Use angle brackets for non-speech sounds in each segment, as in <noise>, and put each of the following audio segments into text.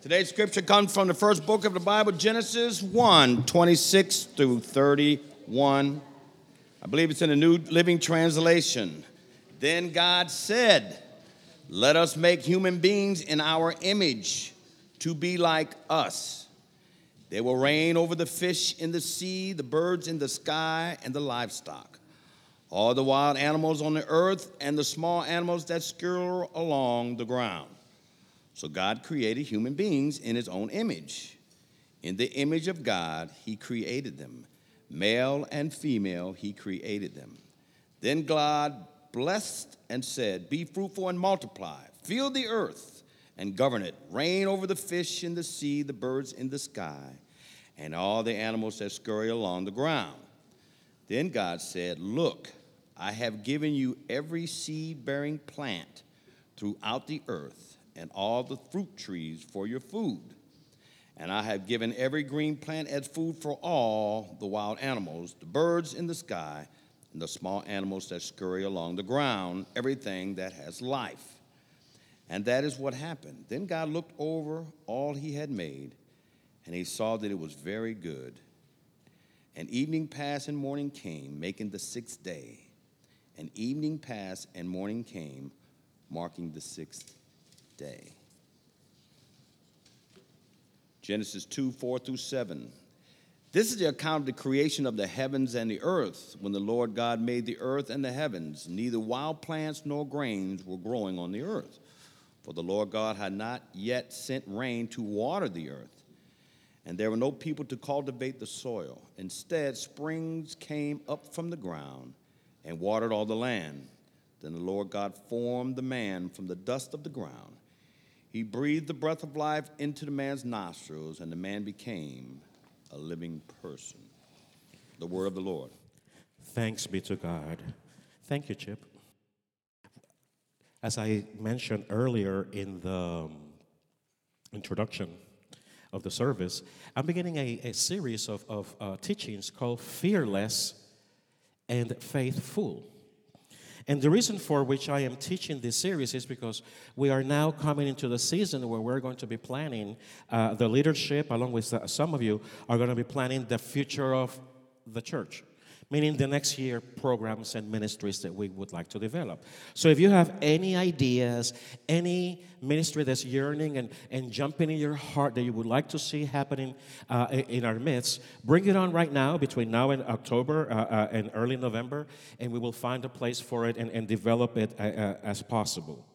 Today's scripture comes from the first book of the Bible, Genesis 1 26 through 31. I believe it's in the New Living Translation. Then God said, Let us make human beings in our image to be like us. They will reign over the fish in the sea, the birds in the sky, and the livestock, all the wild animals on the earth, and the small animals that scurry along the ground. So God created human beings in his own image. In the image of God, he created them. Male and female, he created them. Then God blessed and said, Be fruitful and multiply, fill the earth and govern it, reign over the fish in the sea, the birds in the sky, and all the animals that scurry along the ground. Then God said, Look, I have given you every seed bearing plant throughout the earth and all the fruit trees for your food. And I have given every green plant as food for all the wild animals, the birds in the sky, and the small animals that scurry along the ground, everything that has life. And that is what happened. Then God looked over all he had made, and he saw that it was very good. And evening passed and morning came, making the sixth day. And evening passed and morning came, marking the sixth day. Genesis 2 4 through 7. This is the account of the creation of the heavens and the earth. When the Lord God made the earth and the heavens, neither wild plants nor grains were growing on the earth, for the Lord God had not yet sent rain to water the earth, and there were no people to cultivate the soil. Instead, springs came up from the ground and watered all the land. Then the Lord God formed the man from the dust of the ground he breathed the breath of life into the man's nostrils, and the man became a living person. The word of the Lord. Thanks be to God. Thank you, Chip. As I mentioned earlier in the um, introduction of the service, I'm beginning a, a series of, of uh, teachings called Fearless and Faithful. And the reason for which I am teaching this series is because we are now coming into the season where we're going to be planning uh, the leadership, along with some of you, are going to be planning the future of the church meaning the next year programs and ministries that we would like to develop. So if you have any ideas, any ministry that's yearning and, and jumping in your heart that you would like to see happening uh, in our midst, bring it on right now between now and October uh, uh, and early November, and we will find a place for it and, and develop it uh, uh, as possible.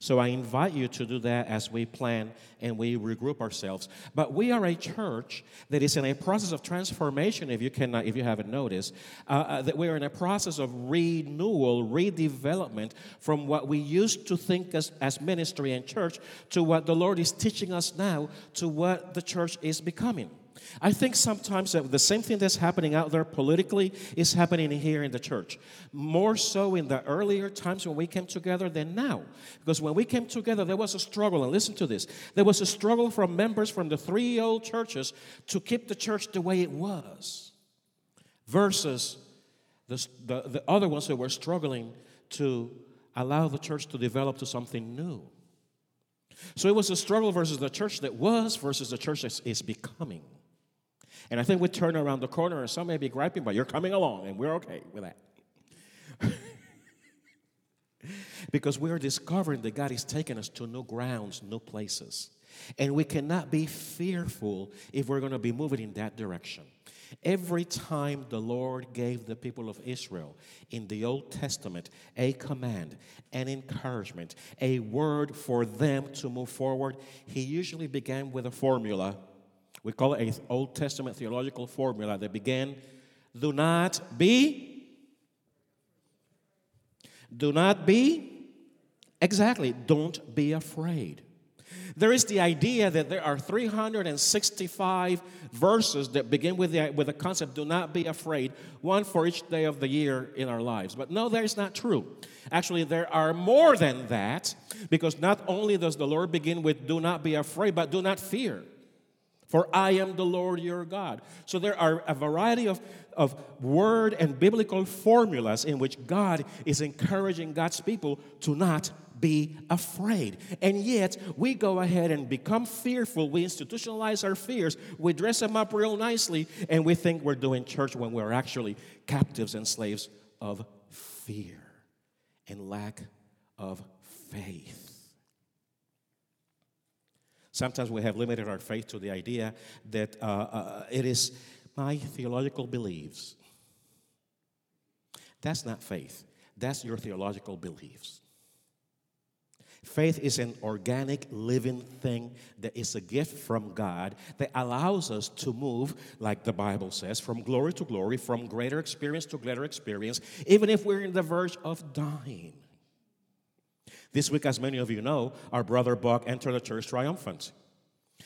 So I invite you to do that as we plan and we regroup ourselves. But we are a church that is in a process of transformation. If you cannot, if you haven't noticed, uh, uh, that we are in a process of renewal, redevelopment from what we used to think as, as ministry and church to what the Lord is teaching us now to what the church is becoming. I think sometimes that the same thing that's happening out there politically is happening here in the church. More so in the earlier times when we came together than now. Because when we came together, there was a struggle. And listen to this there was a struggle from members from the three old churches to keep the church the way it was, versus the, the, the other ones that were struggling to allow the church to develop to something new. So it was a struggle versus the church that was versus the church that is becoming. And I think we turn around the corner and some may be griping, but you're coming along and we're okay with that. <laughs> because we are discovering that God is taking us to new grounds, new places. And we cannot be fearful if we're going to be moving in that direction. Every time the Lord gave the people of Israel in the Old Testament a command, an encouragement, a word for them to move forward, he usually began with a formula we call it an Old Testament theological formula that began do not be, do not be, exactly, don't be afraid. There is the idea that there are 365 verses that begin with the, with the concept, do not be afraid, one for each day of the year in our lives. But no, that is not true. Actually, there are more than that because not only does the Lord begin with, do not be afraid, but do not fear for I am the Lord your God. So there are a variety of, of word and biblical formulas in which God is encouraging God's people to not be afraid. And yet, we go ahead and become fearful. We institutionalize our fears. We dress them up real nicely, and we think we're doing church when we're actually captives and slaves of fear and lack of faith. Sometimes we have limited our faith to the idea that uh, uh, it is my theological beliefs. That's not faith, that's your theological beliefs. Faith is an organic, living thing that is a gift from God that allows us to move, like the Bible says, from glory to glory, from greater experience to greater experience, even if we're in the verge of dying. This week, as many of you know, our brother Buck entered the church triumphant.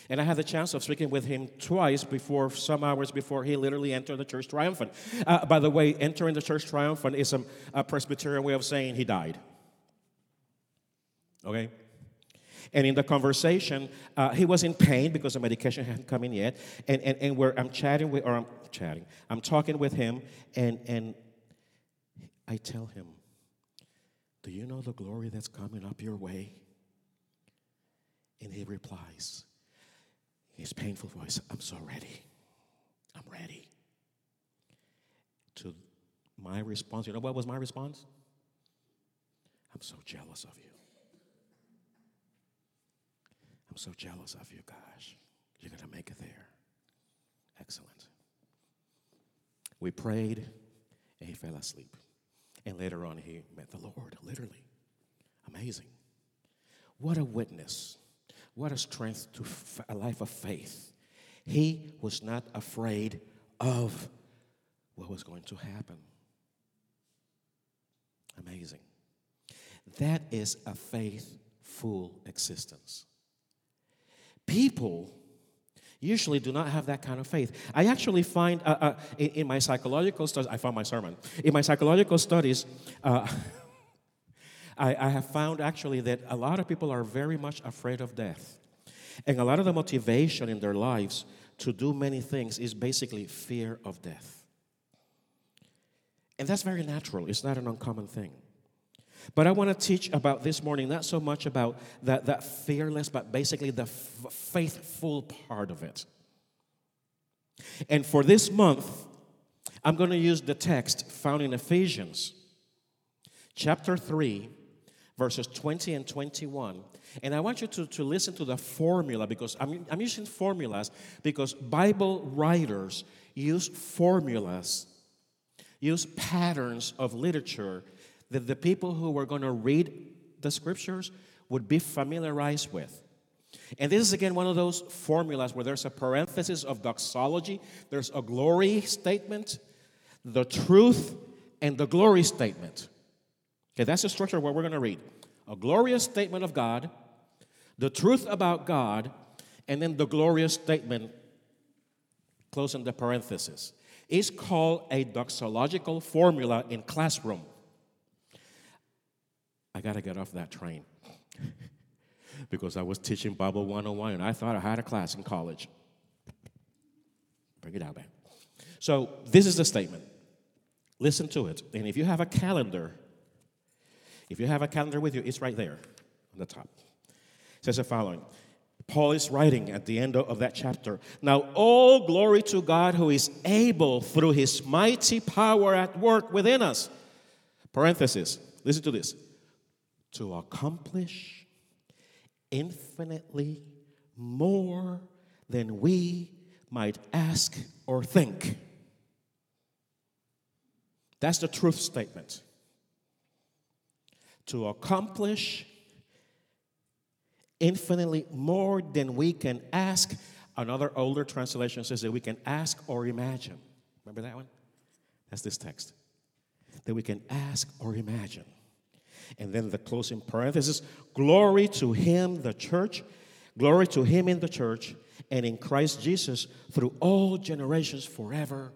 And I had the chance of speaking with him twice before, some hours before he literally entered the church triumphant. Uh, by the way, entering the church triumphant is a, a Presbyterian way of saying he died. Okay? And in the conversation, uh, he was in pain because the medication <laughs> hadn't come in yet. And, and, and where I'm chatting with, or I'm chatting, I'm talking with him, and, and I tell him, Do you know the glory that's coming up your way? And he replies, in his painful voice, I'm so ready. I'm ready. To my response, you know what was my response? I'm so jealous of you. I'm so jealous of you, gosh. You're going to make it there. Excellent. We prayed, and he fell asleep. And later on, he met the Lord, literally. Amazing. What a witness. What a strength to a life of faith. He was not afraid of what was going to happen. Amazing. That is a faithful existence. People usually do not have that kind of faith. I actually find uh, uh, in, in, my psychological studies, I found my sermon. In my psychological studies, uh, <laughs> I, I have found actually that a lot of people are very much afraid of death. And a lot of the motivation in their lives to do many things is basically fear of death. And that's very natural, it's not an uncommon thing. But I want to teach about this morning, not so much about that, that fearless, but basically the f- faithful part of it. And for this month, I'm going to use the text found in Ephesians chapter 3, verses 20 and 21. And I want you to, to listen to the formula because I'm, I'm using formulas because Bible writers use formulas, use patterns of literature that the people who were going to read the scriptures would be familiarized with. And this is again one of those formulas where there's a parenthesis of doxology, there's a glory statement, the truth, and the glory statement. Okay, that's the structure of what we're going to read. A glorious statement of God, the truth about God, and then the glorious statement, closing the parenthesis, is called a doxological formula in classroom. I got to get off that train <laughs> because I was teaching Bible 101 and I thought I had a class in college. Bring it out, man. So, this is the statement. Listen to it. And if you have a calendar, if you have a calendar with you, it's right there on the top. It says the following Paul is writing at the end of that chapter. Now, all glory to God who is able through his mighty power at work within us. Parenthesis, listen to this to accomplish infinitely more than we might ask or think. That's the truth statement to accomplish infinitely more than we can ask. Another older translation says that we can ask or imagine. Remember that one? That's this text. That we can ask or imagine. And then the closing parenthesis glory to him, the church, glory to him in the church and in Christ Jesus through all generations forever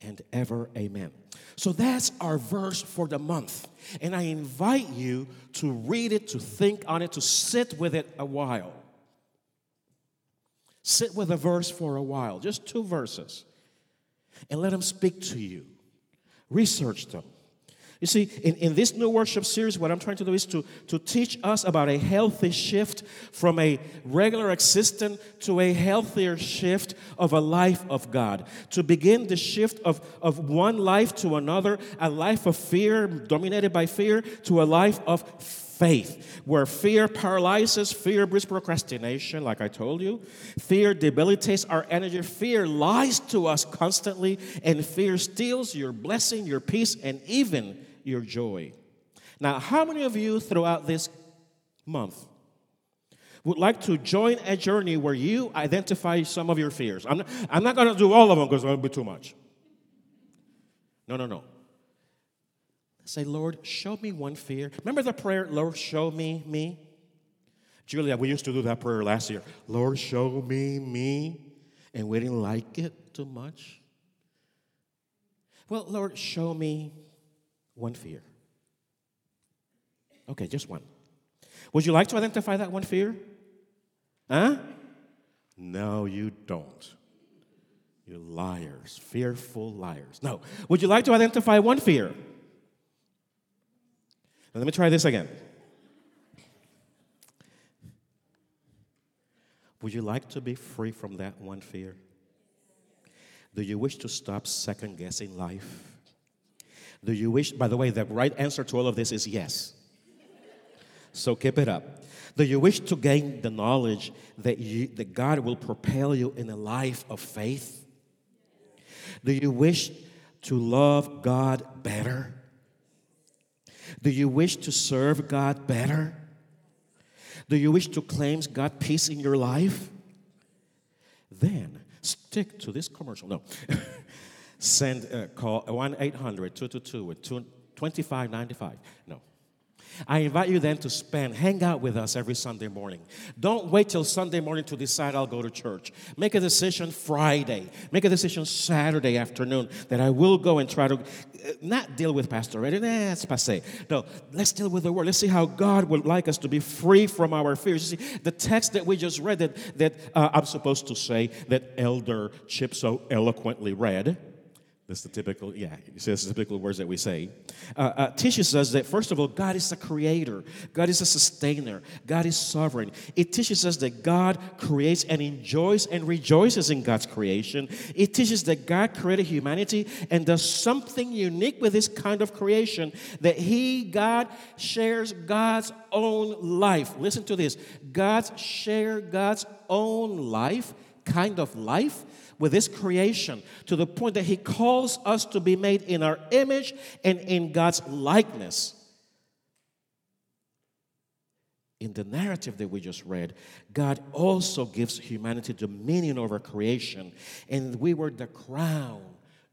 and ever. Amen. So that's our verse for the month. And I invite you to read it, to think on it, to sit with it a while. Sit with a verse for a while, just two verses, and let them speak to you. Research them. You see, in, in this new worship series, what I'm trying to do is to, to teach us about a healthy shift from a regular existence to a healthier shift of a life of God. To begin the shift of, of one life to another, a life of fear, dominated by fear, to a life of faith, where fear paralyzes, fear brings procrastination, like I told you. Fear debilitates our energy. Fear lies to us constantly, and fear steals your blessing, your peace, and even your joy. Now, how many of you throughout this month would like to join a journey where you identify some of your fears? I'm not, I'm not going to do all of them because it would be too much. No, no, no. Say, Lord, show me one fear. Remember the prayer, Lord, show me me? Julia, we used to do that prayer last year. Lord, show me me. And we didn't like it too much. Well, Lord, show me one fear. Okay, just one. Would you like to identify that one fear? Huh? No, you don't. You liars, fearful liars. No. Would you like to identify one fear? Now, let me try this again. Would you like to be free from that one fear? Do you wish to stop second guessing life? Do you wish, by the way, the right answer to all of this is yes. So keep it up. Do you wish to gain the knowledge that, you, that God will propel you in a life of faith? Do you wish to love God better? Do you wish to serve God better? Do you wish to claim God peace in your life? Then stick to this commercial. No. <laughs> Send uh, call 1 800 222 2595. No. I invite you then to spend, hang out with us every Sunday morning. Don't wait till Sunday morning to decide I'll go to church. Make a decision Friday. Make a decision Saturday afternoon that I will go and try to uh, not deal with Pastor Eddie. That's passe. No, let's deal with the Word. Let's see how God would like us to be free from our fears. You see, the text that we just read that, that uh, I'm supposed to say that Elder Chip so eloquently read that's the typical, yeah, it's the typical words that we say. Uh, uh, teaches us that, first of all, God is a creator, God is a sustainer, God is sovereign. It teaches us that God creates and enjoys and rejoices in God's creation. It teaches that God created humanity and does something unique with this kind of creation that He, God, shares God's own life. Listen to this God share God's own life, kind of life with this creation to the point that He calls us to be made in our image and in God's likeness. In the narrative that we just read, God also gives humanity dominion over creation, and we were the crown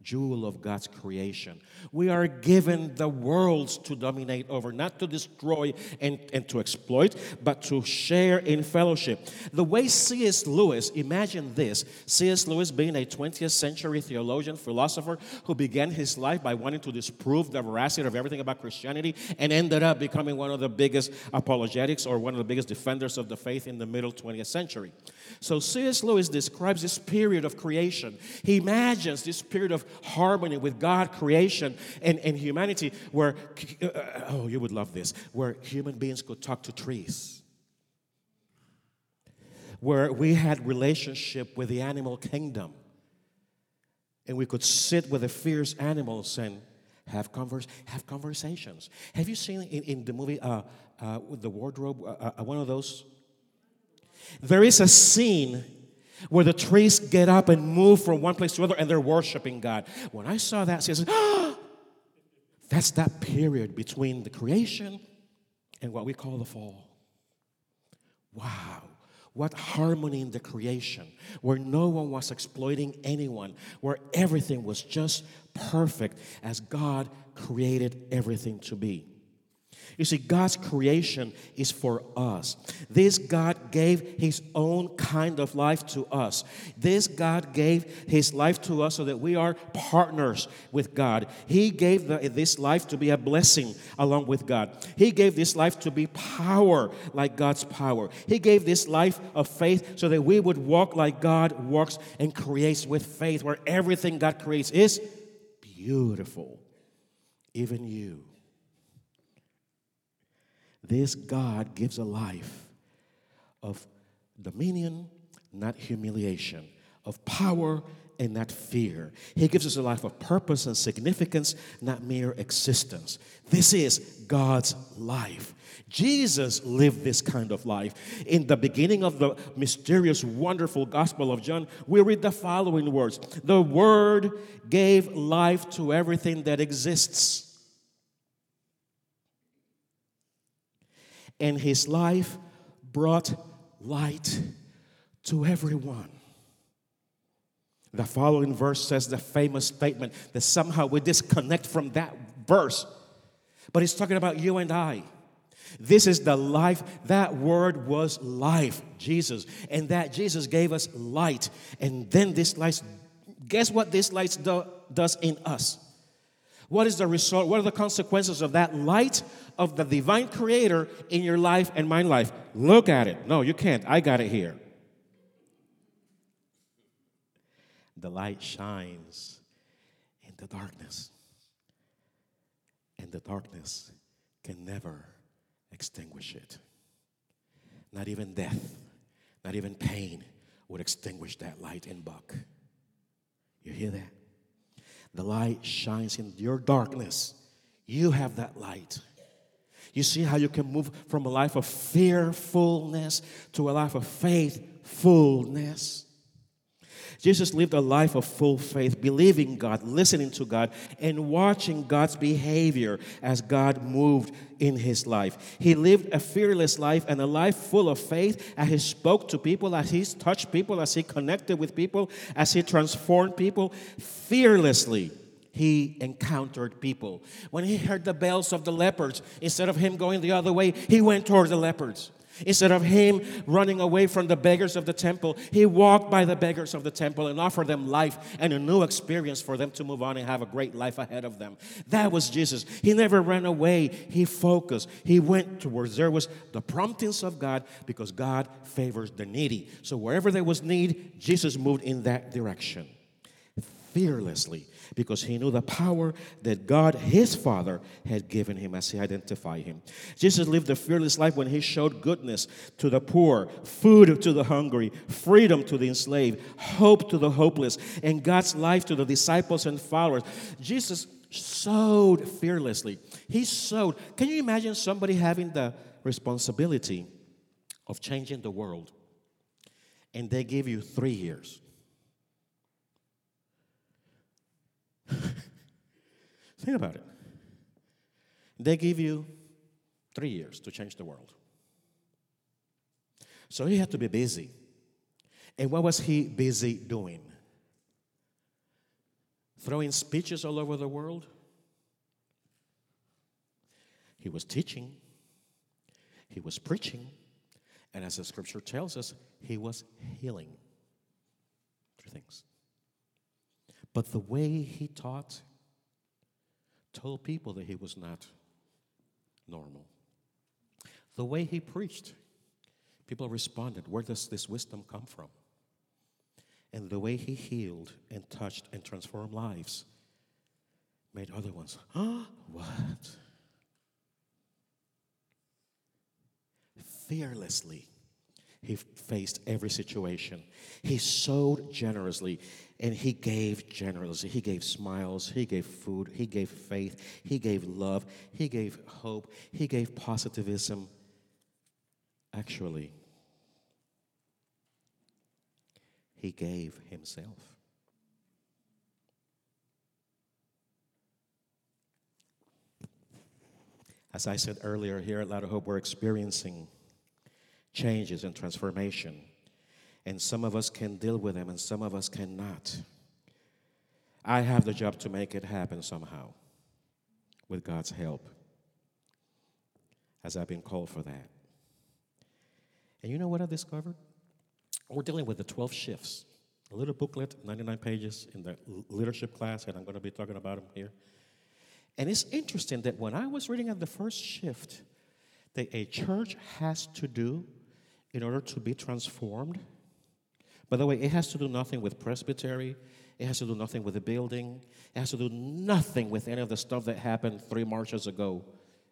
jewel of God's creation. We are given the worlds to dominate over, not to destroy and, and to exploit, but to share in fellowship. The way C.S. Lewis, imagine this C.S. Lewis being a 20th century theologian, philosopher, who began his life by wanting to disprove the veracity of everything about Christianity and ended up becoming one of the biggest apologetics or one of the biggest defenders of the faith in the middle 20th century. So C.S. Lewis describes this period of creation. He imagines this period of harmony with God, creation, and, and humanity, where, uh, oh, you would love this, where human beings could talk to trees. Where we had relationship with the animal kingdom. And we could sit with the fierce animals and have, converse, have conversations. Have you seen in, in the movie uh, uh, the wardrobe, uh, uh one of those? There is a scene where the trees get up and move from one place to another and they're worshiping God. When I saw that, I said, oh, <gasps> that's that period between the creation and what we call the fall. Wow. What harmony in the creation, where no one was exploiting anyone, where everything was just perfect as God created everything to be. You see, God's creation is for us. This God gave His own kind of life to us. This God gave His life to us so that we are partners with God. He gave the, this life to be a blessing along with God. He gave this life to be power like God's power. He gave this life of faith so that we would walk like God walks and creates with faith, where everything God creates is beautiful. Even you. This God gives a life of dominion, not humiliation, of power and not fear. He gives us a life of purpose and significance, not mere existence. This is God's life. Jesus lived this kind of life. In the beginning of the mysterious, wonderful Gospel of John, we read the following words The Word gave life to everything that exists. And his life brought light to everyone. The following verse says the famous statement that somehow we disconnect from that verse. But it's talking about you and I. This is the life. That word was life, Jesus. And that Jesus gave us light. And then this light, guess what this light do, does in us? What is the result? What are the consequences of that light of the divine creator in your life and my life? Look at it. No, you can't. I got it here. the light shines in the darkness. And the darkness can never extinguish it. Not even death, not even pain would extinguish that light in Buck. You hear that? The light shines in your darkness. You have that light. You see how you can move from a life of fearfulness to a life of faithfulness. Jesus lived a life of full faith, believing God, listening to God, and watching God's behavior as God moved in his life. He lived a fearless life and a life full of faith as he spoke to people, as he touched people, as he connected with people, as he transformed people fearlessly he encountered people. When he heard the bells of the lepers, instead of him going the other way, he went towards the lepers. Instead of him running away from the beggars of the temple, he walked by the beggars of the temple and offered them life and a new experience for them to move on and have a great life ahead of them. That was Jesus. He never ran away, he focused. He went towards there was the promptings of God because God favors the needy. So wherever there was need, Jesus moved in that direction fearlessly because he knew the power that God, his Father, had given him as he identified him. Jesus lived a fearless life when he showed goodness to the poor, food to the hungry, freedom to the enslaved, hope to the hopeless, and God's life to the disciples and followers. Jesus sowed fearlessly. He sowed. Can you imagine somebody having the responsibility of changing the world? And they give you three years. <laughs> Think about it. They give you three years to change the world. So he had to be busy. And what was he busy doing? Throwing speeches all over the world? He was teaching, he was preaching, and as the scripture tells us, he was healing. Three things. But the way he taught told people that he was not normal. The way he preached, people responded, Where does this wisdom come from? And the way he healed and touched and transformed lives made other ones, huh? What? Fearlessly he faced every situation. He sowed generously and he gave generously. He gave smiles, he gave food, he gave faith, he gave love, he gave hope, he gave positivism. Actually, he gave himself. As I said earlier, here at of Hope, we're experiencing changes and transformation. And some of us can deal with them and some of us cannot. I have the job to make it happen somehow with God's help, as I've been called for that. And you know what I discovered? We're dealing with the 12 shifts. A little booklet, 99 pages in the leadership class, and I'm going to be talking about them here. And it's interesting that when I was reading at the first shift, that a church has to do in order to be transformed. By the way, it has to do nothing with presbytery. It has to do nothing with the building. It has to do nothing with any of the stuff that happened three marches ago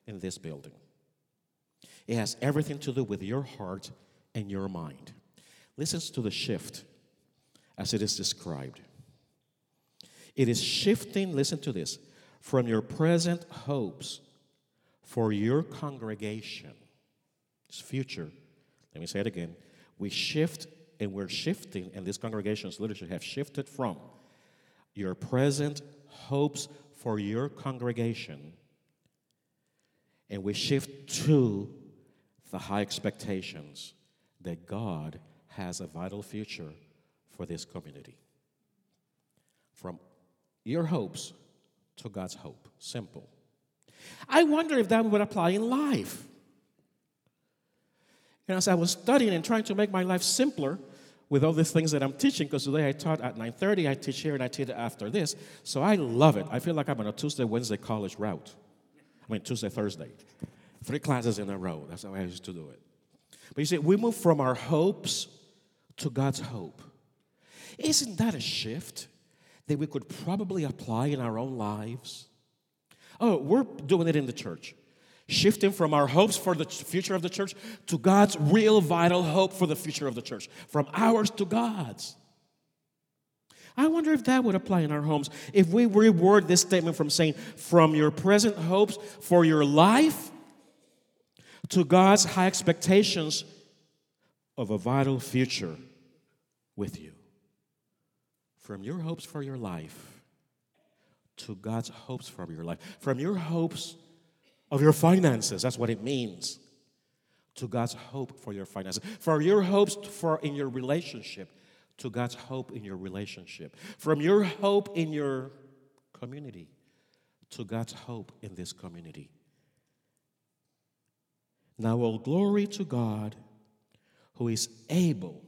in this building. It has everything to do with your heart and your mind. Listen to the shift as it is described. It is shifting, listen to this, from your present hopes for your congregation. It's future. Let me say it again. We shift and we're shifting, and this congregation's leadership have shifted from your present hopes for your congregation, and we shift to the high expectations that God has a vital future for this community. From your hopes to God's hope. Simple. I wonder if that would apply in life. And as I was studying and trying to make my life simpler with all the things that I'm teaching, because today I taught at 9:30, I teach here and I teach after this. So I love it. I feel like I'm on a Tuesday, Wednesday college route. I mean Tuesday, Thursday. Three classes in a row. That's how I used to do it. But you see, we move from our hopes to God's hope. Isn't that a shift that we could probably apply in our own lives? Oh, we're doing it in the church. Shifting from our hopes for the future of the church to God's real vital hope for the future of the church. From ours to God's. I wonder if that would apply in our homes. If we reword this statement from saying, from your present hopes for your life to God's high expectations of a vital future with you. From your hopes for your life to God's hopes for your life. From your hopes of your finances, that's what it means, to God's hope for your finances. For your hopes for in your relationship to God's hope in your relationship. From your hope in your community to God's hope in this community. Now, all glory to God who is able,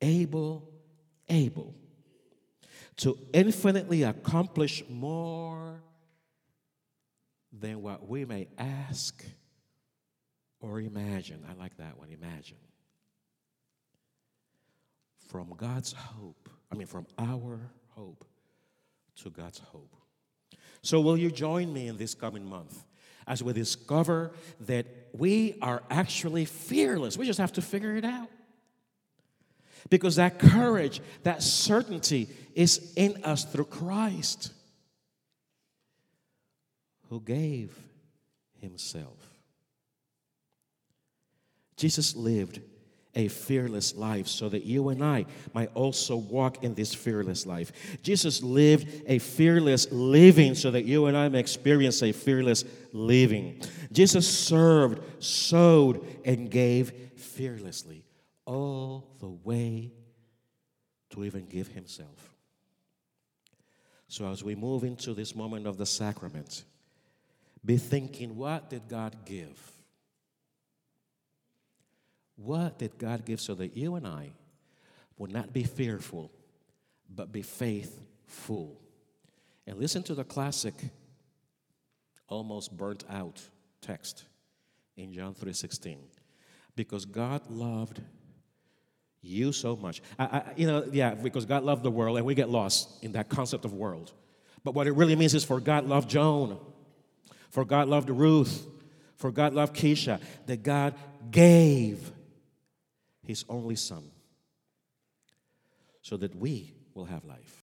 able, able to infinitely accomplish more than what we may ask or imagine. I like that one, imagine. From God's hope, I mean, from our hope to God's hope. So, will you join me in this coming month as we discover that we are actually fearless? We just have to figure it out. Because that courage, that certainty is in us through Christ who gave himself. Jesus lived a fearless life so that you and I might also walk in this fearless life. Jesus lived a fearless living so that you and I may experience a fearless living. Jesus served, sowed, and gave fearlessly all the way to even give himself. So as we move into this moment of the sacrament, be thinking, what did God give? What did God give so that you and I would not be fearful, but be faithful? And listen to the classic, almost burnt out text in John 3:16. Because God loved you so much. I, I, you know, yeah, because God loved the world, and we get lost in that concept of world. But what it really means is for God loved Joan, for God loved Ruth, for God loved Keisha, that God gave his only son so that we will have life.